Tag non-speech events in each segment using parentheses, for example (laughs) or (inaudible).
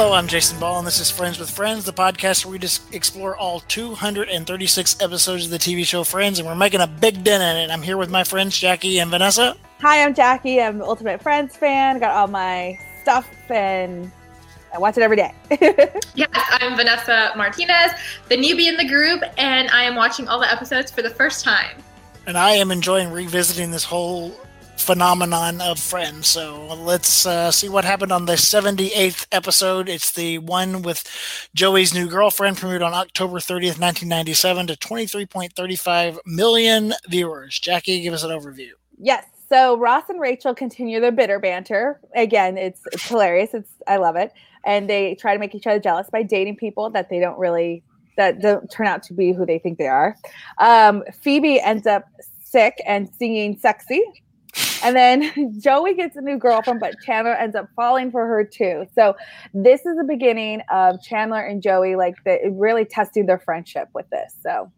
Hello, I'm Jason Ball, and this is Friends with Friends, the podcast where we just explore all 236 episodes of the TV show Friends, and we're making a big dent in it. I'm here with my friends Jackie and Vanessa. Hi, I'm Jackie. I'm an Ultimate Friends fan. Got all my stuff and I watch it every day. (laughs) yes, I'm Vanessa Martinez, the newbie in the group, and I am watching all the episodes for the first time. And I am enjoying revisiting this whole phenomenon of Friends. So let's uh, see what happened on the 78th episode. It's the one with Joey's new girlfriend, premiered on October 30th, 1997, to 23.35 million viewers. Jackie, give us an overview. Yes. So Ross and Rachel continue their bitter banter. Again, it's, it's hilarious. It's I love it. And they try to make each other jealous by dating people that they don't really that don't turn out to be who they think they are. Um, Phoebe ends up sick and singing sexy and then (laughs) Joey gets a new girlfriend, but Chandler ends up falling for her too. So this is the beginning of Chandler and Joey, like the, really testing their friendship with this. So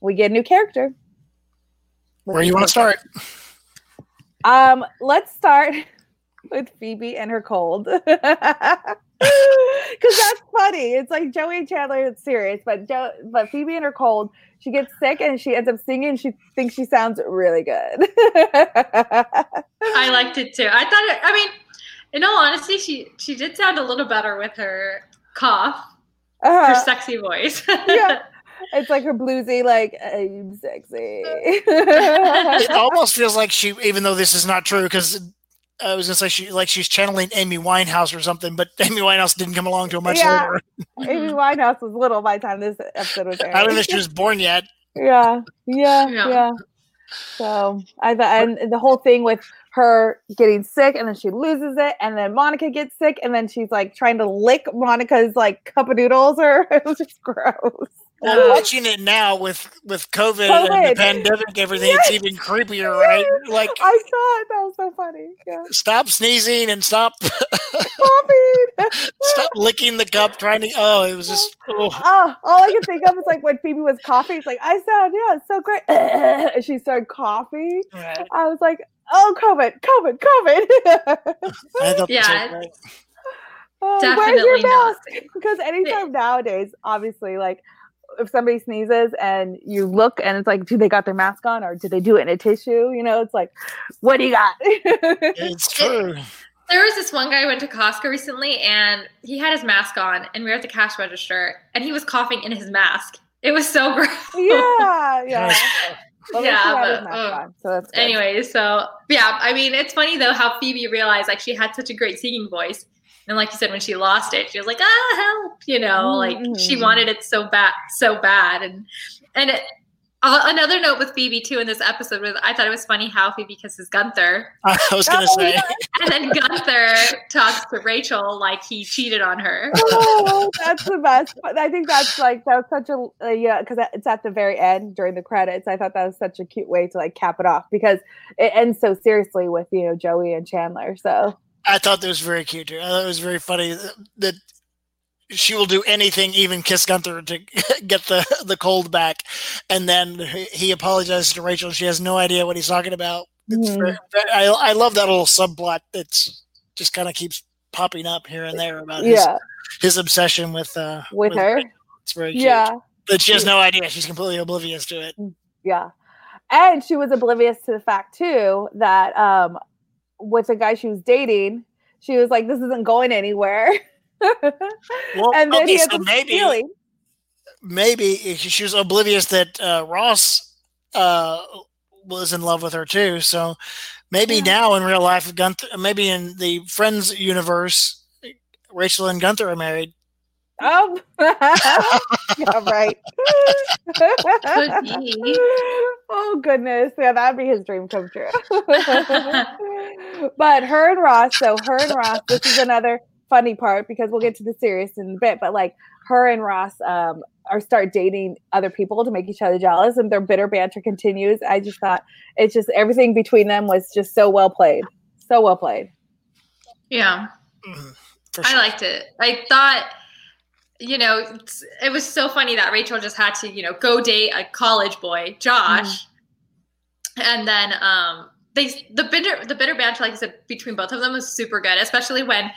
we get a new character. Where do you want to start? Um, let's start with Phoebe and her cold. (laughs) because that's funny. It's like Joey Chandler. It's serious, but Joe, but Phoebe and her cold. She gets sick and she ends up singing. She thinks she sounds really good. I liked it too. I thought. It, I mean, in all honesty, she she did sound a little better with her cough, uh-huh. her sexy voice. yeah. (laughs) It's like her bluesy, like I'm sexy. it almost feels like she, even though this is not true, because I was gonna say she like she's channeling Amy Winehouse or something, but (laughs) Amy Winehouse didn't come along till much yeah. later. Amy Winehouse was little by the time this episode was aired. I don't know if she was born yet. Yeah, yeah, yeah. yeah. So I thought, and the whole thing with her getting sick, and then she loses it, and then Monica gets sick, and then she's like trying to lick Monica's like cup of noodles, or (laughs) it was just gross. Well, watching it now with with COVID, COVID. and the pandemic, everything, yes. it's even creepier, right? Like I saw it. That was so funny. Yeah. Stop sneezing and stop (laughs) coughing. stop licking the cup. Trying to. Oh, it was just. (laughs) Oh. oh, all I can think of is like when Phoebe was coughing. It's like I sound. Yeah, it's so great. (laughs) and she started coughing. Right. I was like, oh, COVID, COVID, COVID. yeah. Oh, Definitely where's your mask? Because anytime nowadays, obviously, like if somebody sneezes and you look and it's like, do they got their mask on or did they do it in a tissue? You know, it's like, what do you got? (laughs) it's true. There was this one guy I went to Costco recently and he had his mask on and we were at the cash register and he was coughing in his mask. It was so (laughs) gross. Yeah, yeah. (laughs) Well, yeah, but, uh, so anyway, so yeah, I mean, it's funny though how Phoebe realized like she had such a great singing voice, and like you said, when she lost it, she was like, "Ah, help!" You know, mm-hmm. like she wanted it so bad, so bad. And and it, uh, another note with Phoebe too in this episode was I thought it was funny how Phoebe kisses Gunther. (laughs) I was gonna oh, say, and then Gunther talks to Rachel like he cheated on her. (laughs) Oh, (laughs) that's the best. I think that's like that was such a uh, yeah because it's at the very end during the credits. I thought that was such a cute way to like cap it off because it ends so seriously with you know Joey and Chandler. So I thought that was very cute too. I thought it was very funny that she will do anything, even kiss Gunther to (laughs) get the the cold back. And then he apologizes to Rachel. She has no idea what he's talking about. Mm-hmm. Very, I I love that little subplot that's just kind of keeps popping up here and there about his, yeah. his obsession with uh with, with her. It's very cute. Yeah, but she has no idea. She's completely oblivious to it. Yeah, and she was oblivious to the fact too that um with the guy she was dating, she was like, "This isn't going anywhere." (laughs) well, and then okay, so maybe, feeling. maybe she was oblivious that uh, Ross uh, was in love with her too. So maybe yeah. now in real life, Gunther, maybe in the Friends universe, Rachel and Gunther are married. Oh, (laughs) yeah, right. oh goodness, yeah, that'd be his dream come true. (laughs) but her and Ross, so her and Ross, this is another funny part because we'll get to the serious in a bit. But like her and Ross um, are start dating other people to make each other jealous, and their bitter banter continues. I just thought it's just everything between them was just so well played, so well played. Yeah, mm-hmm. sure. I liked it. I thought you know, it was so funny that Rachel just had to, you know, go date a college boy, Josh. Mm. And then um they the bitter the bitter banter, like I said, between both of them was super good, especially when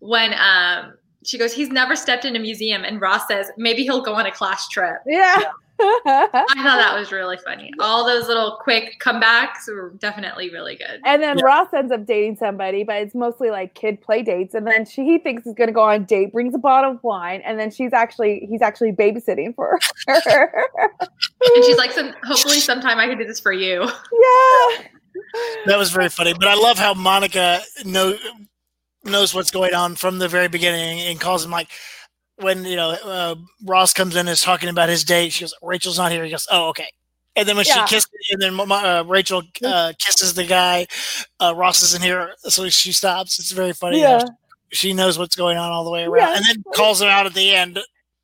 when um she goes, he's never stepped in a museum. And Ross says, maybe he'll go on a class trip. Yeah. (laughs) I thought that was really funny. All those little quick comebacks were definitely really good. And then yeah. Ross ends up dating somebody, but it's mostly like kid play dates. And then she he thinks he's gonna go on a date, brings a bottle of wine, and then she's actually he's actually babysitting for her. and she's like, Some, hopefully sometime I can do this for you. (laughs) Yeah. That was very funny. But I love how Monica knows knows what's going on from the very beginning and calls him like when you know uh, Ross comes in and is talking about his date, she goes, "Rachel's not here." He goes, "Oh, okay." And then when yeah. she kisses, and then uh, Rachel uh, kisses the guy, uh, Ross isn't here, so she stops. It's very funny. Yeah. She knows what's going on all the way around, yeah. and then calls him out at the end.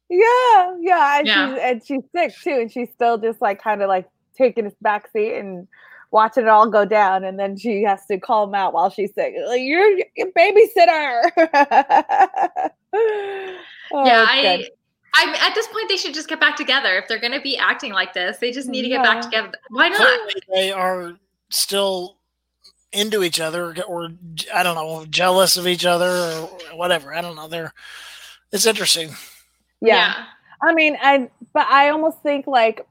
Yeah, yeah, and, yeah. She's, and she's sick too, and she's still just like kind of like taking his back seat and watching it all go down, and then she has to call him out while she's sick. Like, you're a babysitter. (laughs) (laughs) oh, yeah, I. I at this point they should just get back together. If they're going to be acting like this, they just need to get yeah. back together. Why not? They are still into each other, or I don't know, jealous of each other, or whatever. I don't know. They're it's interesting. Yeah. yeah. I mean, I but I almost think like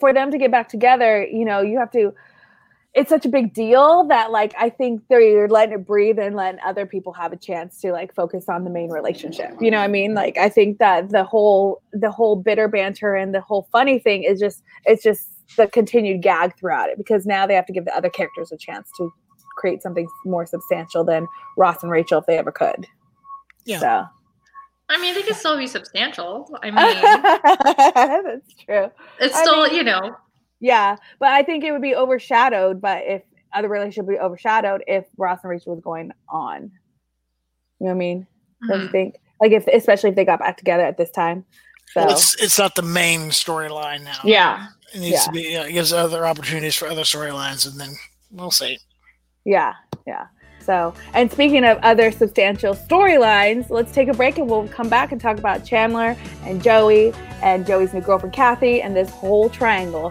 for them to get back together, you know, you have to. It's such a big deal that, like, I think they're letting it breathe and letting other people have a chance to like focus on the main relationship. You know what I mean? Like, I think that the whole the whole bitter banter and the whole funny thing is just it's just the continued gag throughout it because now they have to give the other characters a chance to create something more substantial than Ross and Rachel if they ever could. Yeah. So I mean, they can still be substantial. I (laughs) mean, that's true. It's still, I mean, you know. Yeah, but I think it would be overshadowed. But if other relationship would be overshadowed if Ross and Rachel was going on. You know what I mean? Mm-hmm. Don't you mm-hmm. think? Like if, especially if they got back together at this time. So well, it's it's not the main storyline now. Yeah, it needs yeah. to be. it gives other opportunities for other storylines, and then we'll see. Yeah, yeah. So, and speaking of other substantial storylines, let's take a break and we'll come back and talk about Chandler and Joey and Joey's new girlfriend Kathy and this whole triangle.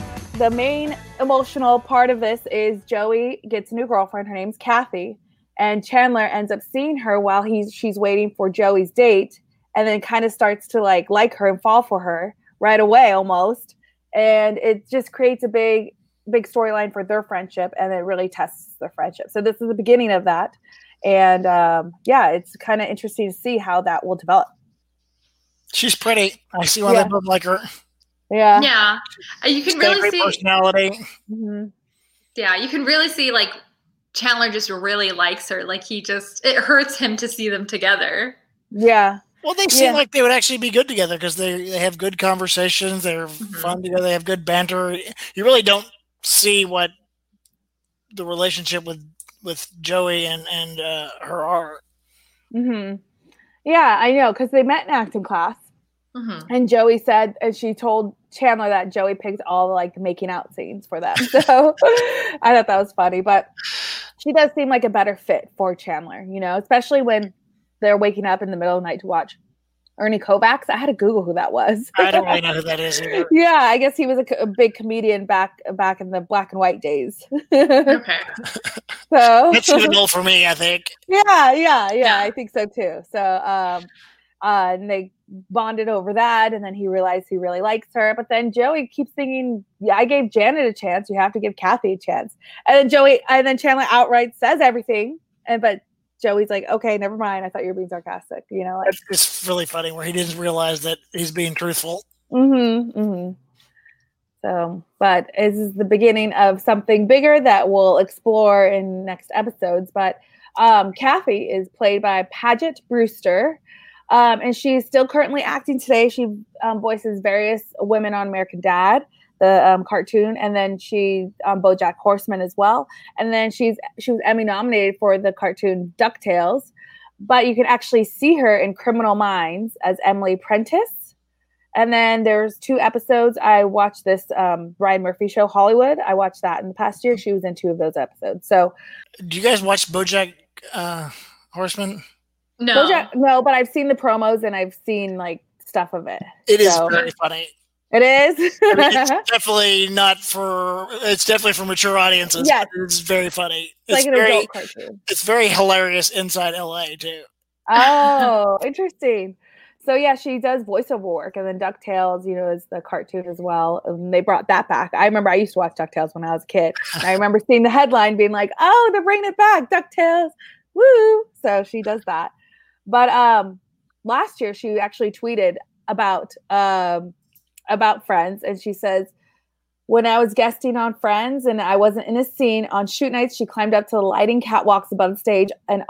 the main emotional part of this is Joey gets a new girlfriend. Her name's Kathy, and Chandler ends up seeing her while he's she's waiting for Joey's date, and then kind of starts to like like her and fall for her right away almost, and it just creates a big big storyline for their friendship, and it really tests their friendship. So this is the beginning of that, and um, yeah, it's kind of interesting to see how that will develop. She's pretty. I see why yeah. they both like her. Yeah. Yeah. Uh, you can really see personality. Mm-hmm. Yeah, you can really see like Chandler just really likes her. Like he just it hurts him to see them together. Yeah. Well, they seem yeah. like they would actually be good together because they they have good conversations. They're mm-hmm. fun together. They have good banter. You really don't see what the relationship with with Joey and and uh, her are. Hmm. Yeah, I know because they met in acting class, mm-hmm. and Joey said, and she told Chandler that Joey picked all the like making out scenes for them. (laughs) So I thought that was funny, but she does seem like a better fit for Chandler, you know, especially when they're waking up in the middle of the night to watch Ernie Kovacs. I had to Google who that was. I don't really know who that is either. (laughs) yeah, I guess he was a, a, big comedian back back in the black and white days. (laughs) okay. So that's good old for me, I think. Yeah, yeah, yeah, yeah, I think so too. So um uh, and they bonded over that and then he realized he really likes her but then joey keeps thinking yeah i gave janet a chance you have to give kathy a chance and then joey and then chandler outright says everything and but Joey's like, okay, never mind. I thought you were being sarcastic. You know, like it's really funny where he didn't realize that he's being truthful. Mm-hmm. mm-hmm. So, but this is the beginning of something bigger that we'll explore in next episodes. But um, Kathy is played by Paget Brewster. Um, and she's still currently acting today. She um, voices various women on American Dad, the um, cartoon, and then she um, BoJack Horseman as well. And then she's she was Emmy nominated for the cartoon Ducktales. But you can actually see her in Criminal Minds as Emily Prentiss. And then there's two episodes. I watched this um, Ryan Murphy show, Hollywood. I watched that in the past year. She was in two of those episodes. So, do you guys watch BoJack uh, Horseman? No, Bojack, no, but I've seen the promos and I've seen like stuff of it. It so. is very funny. It is. it's (laughs) definitely not for. It's definitely for mature audiences. Yeah, it's very funny. It's, like an very, adult cartoon. It's very hilarious inside LA too. Oh, (laughs) interesting. So yeah, she does voiceover work, and then Ducktales, you know, is the cartoon as well. And they brought that back. I remember I used to watch Ducktales when I was a kid. And I remember seeing the headline being like, "Oh, they're bringing it back, Ducktales, woo!" So she does that. But um, last year she actually tweeted about um, about Friends, and she says, "When I was guesting on Friends and I wasn't in a scene on shoot nights, she climbed up to the lighting catwalks above the stage and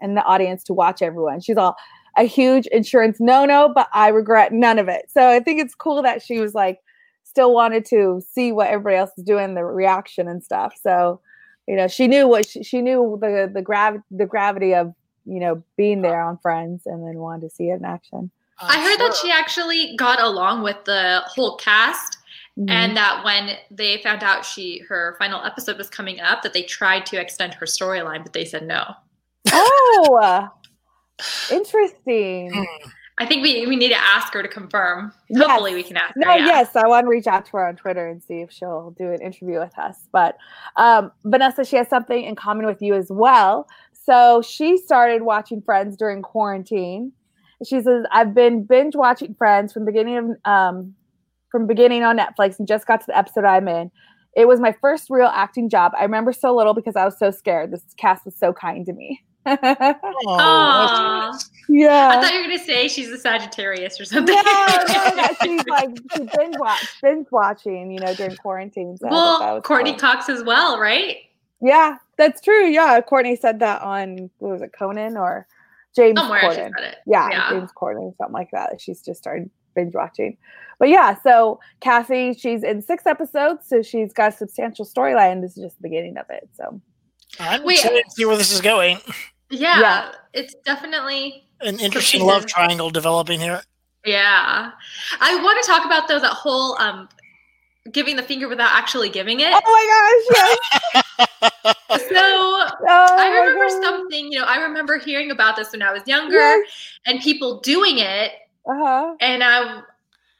and the audience to watch everyone. She's all." A huge insurance no no, but I regret none of it. So I think it's cool that she was like, still wanted to see what everybody else is doing, the reaction and stuff. So, you know, she knew what she, she knew the the grav the gravity of you know, being there on Friends and then wanted to see it in action. Uh, I heard sure. that she actually got along with the whole cast mm-hmm. and that when they found out she her final episode was coming up that they tried to extend her storyline but they said no. Oh. (laughs) interesting. I think we, we need to ask her to confirm. Yes. Hopefully, we can ask her. No, yeah. yes, I want to reach out to her on Twitter and see if she'll do an interview with us. But um, Vanessa, she has something in common with you as well. So she started watching Friends during quarantine. She says, "I've been binge watching Friends from beginning of um, from beginning on Netflix and just got to the episode I'm in. It was my first real acting job. I remember so little because I was so scared. This cast was so kind to me." (laughs) Aww. Yeah. I thought you were gonna say she's a Sagittarius or something. No, no, she's (laughs) like she binge watch binge watching, you know, during quarantine. So well, Courteney cool. Cox as well, right? Yeah, that's true. Yeah, Courteney said that on what was it, Conan or James Somewhere Corden? Yeah, yeah, James Corden, something like that. She's just started binge watching. But yeah, so Kathy, she's in six episodes, so she's got a substantial storyline. This is just the beginning of it. So I'm Wait, excited to see where this is going. Yeah, yeah. it's definitely an interesting love triangle developing here. Yeah, I want to talk about though that whole um giving the finger without actually giving it. Oh my gosh, yes. (laughs) so oh I remember something, you know, I remember hearing about this when I was younger yes. and people doing it. Uh-huh. And I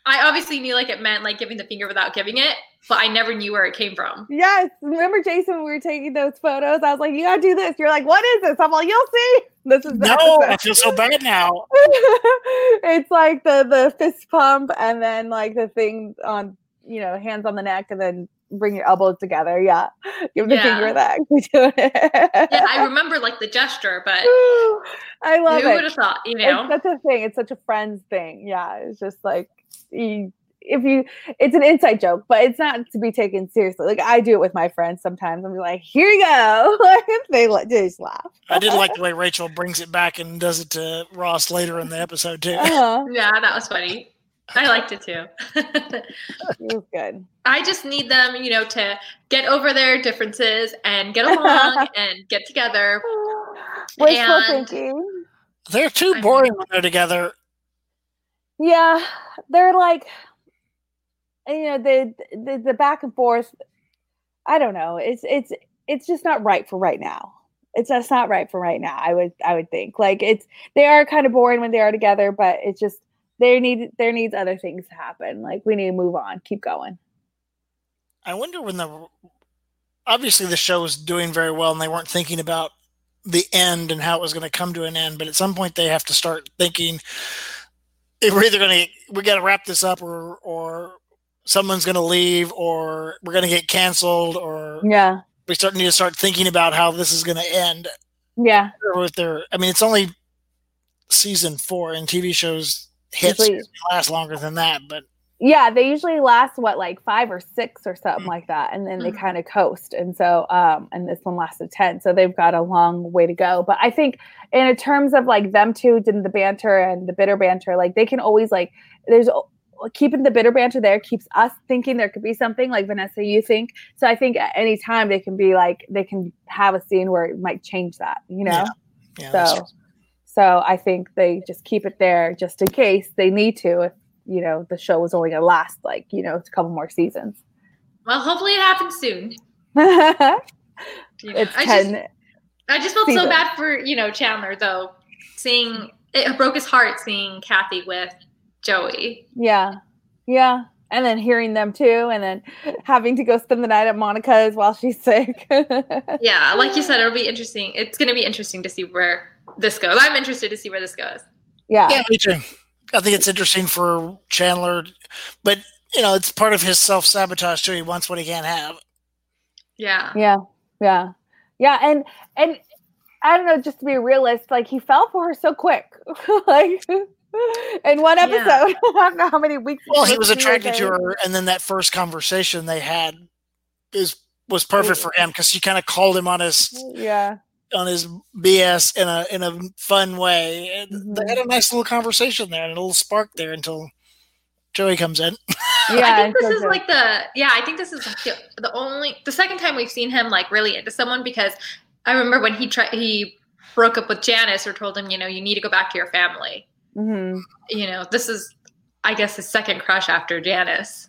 I obviously knew like it meant like giving the finger without giving it, but I never knew where it came from. Yes. Remember Jason when we were taking those photos? I was like, you gotta do this. You're like, what is this? I'm like, you'll see. This is No, episode. I feel so bad now. (laughs) it's like the the fist pump and then like the thing on you know, hands on the neck and then bring your elbows together. Yeah. Give the yeah. finger that. (laughs) yeah, I remember like the gesture, but (laughs) I love who it. would have thought, you know? It's such a thing. It's such a friends thing. Yeah. It's just like you, if you it's an inside joke, but it's not to be taken seriously. Like I do it with my friends sometimes. I'm like, here you go. (laughs) they, they just laugh. I did like the way Rachel brings it back and does it to Ross later in the episode too. Uh-huh. Yeah, that was funny. I liked it too. (laughs) it was good. I just need them, you know, to get over their differences and get along (laughs) and get together. Wishful and thinking. They're too boring when they're together. Yeah, they're like, you know, the, the the back and forth. I don't know. It's it's it's just not right for right now. It's just not right for right now. I would I would think like it's they are kind of boring when they are together, but it's just there need there needs other things to happen. Like we need to move on, keep going. I wonder when the obviously the show was doing very well and they weren't thinking about the end and how it was going to come to an end, but at some point they have to start thinking if we're either going to we got to wrap this up or or someone's going to leave or we're going to get canceled or yeah we start need to start thinking about how this is going to end Yeah. With their, I mean, it's only season four, and TV shows hits last longer than that, but yeah they usually last what like five or six or something mm-hmm. like that and then they mm-hmm. kind of coast and so um and this one lasted 10 so they've got a long way to go but i think in terms of like them two did the banter and the bitter banter like they can always like there's keeping the bitter banter there keeps us thinking there could be something like vanessa you think so i think at any time they can be like they can have a scene where it might change that you know yeah. Yeah, so so i think they just keep it there just in case they need to if you know the show was only going to last like you know a couple more seasons. Well, hopefully it happens soon. (laughs) you know, it's I ten. Just, I just felt seasons. so bad for you know Chandler though, seeing it broke his heart seeing Kathy with Joey. Yeah, yeah, and then hearing them too, and then having to go spend the night at Monica's while she's sick. (laughs) yeah, like you said, it'll be interesting. It's going to be interesting to see where this goes. I'm interested to see where this goes. Yeah, yeah, me too. I think it's interesting for Chandler, but you know, it's part of his self sabotage too. He wants what he can't have. Yeah. Yeah. Yeah. Yeah. And and I don't know, just to be a realist, like he fell for her so quick. (laughs) like in one episode. Yeah. (laughs) I don't know how many weeks. Well, he was attracted to her, and then that first conversation they had is was perfect for him because she kind of called him on his yeah on his BS in a in a fun way. And mm-hmm. they had a nice little conversation there and a little spark there until Joey comes in. (laughs) Yeah, I think this is like the yeah. I think this is the, the only the second time we've seen him like really into someone because I remember when he tried he broke up with Janice or told him you know you need to go back to your family. Mm-hmm. You know this is I guess his second crush after Janice.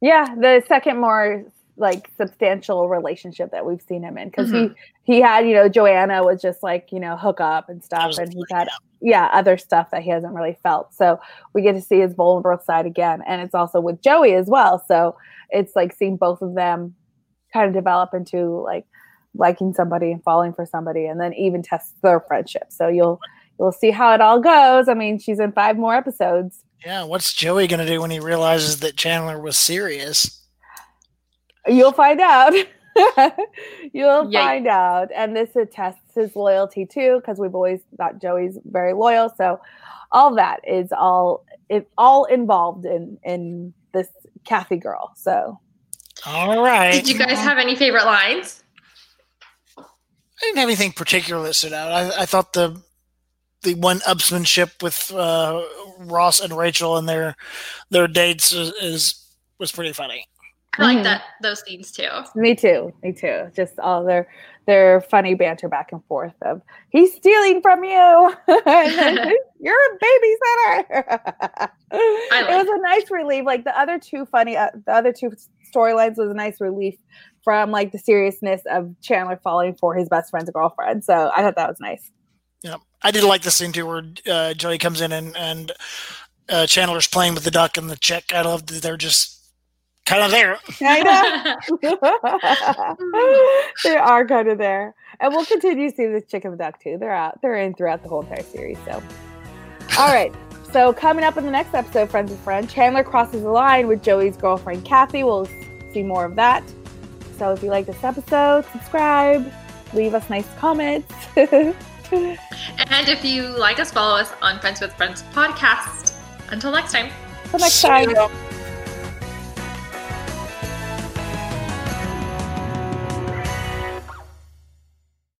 Yeah, the second more like substantial relationship that we've seen him in. Because mm-hmm. he he had you know Joanna was just like you know hook up and stuff and he's had yeah other stuff that he hasn't really felt. So we get to see his vulnerable side again and it's also with Joey as well. So it's like seeing both of them kind of develop into like liking somebody and falling for somebody and then even test their friendship. So you'll you'll see how it all goes. I mean she's in five more episodes. Yeah what's Joey gonna do when he realizes that Chandler was serious You'll find out. (laughs) You'll Yikes. find out. And this attests his loyalty too, because we've always thought Joey's very loyal. So all that is all it all involved in in this Kathy girl. So all right. Did you guys have any favorite lines? I didn't have anything particular that stood out. I, I thought the the one upsmanship with uh, Ross and Rachel and their their dates is, is was pretty funny. I like mm-hmm. that those scenes too. Me too. Me too. Just all their their funny banter back and forth of he's stealing from you. (laughs) (laughs) You're a babysitter. like it was a nice relief. Like the other two funny, uh, the other two storylines was a nice relief from like the seriousness of Chandler falling for his best friend's girlfriend. So I thought that was nice. Yeah, I did like the scene too where uh, Joey comes in and and uh, Chandler's playing with the duck and the chick. I love that they're just kind of there. Kind of. (laughs) they are kind of there, and we'll continue to see this chicken and duck too. They're out. They're in throughout the whole entire series. So, all right. So coming up in the next episode, Friends with Friends, Chandler crosses the line with Joey's girlfriend Kathy. We'll see more of that. So if you like this episode, subscribe, leave us nice comments. (laughs) and if you like us, follow us on Friends with Friends podcast. Until next time. Until next time.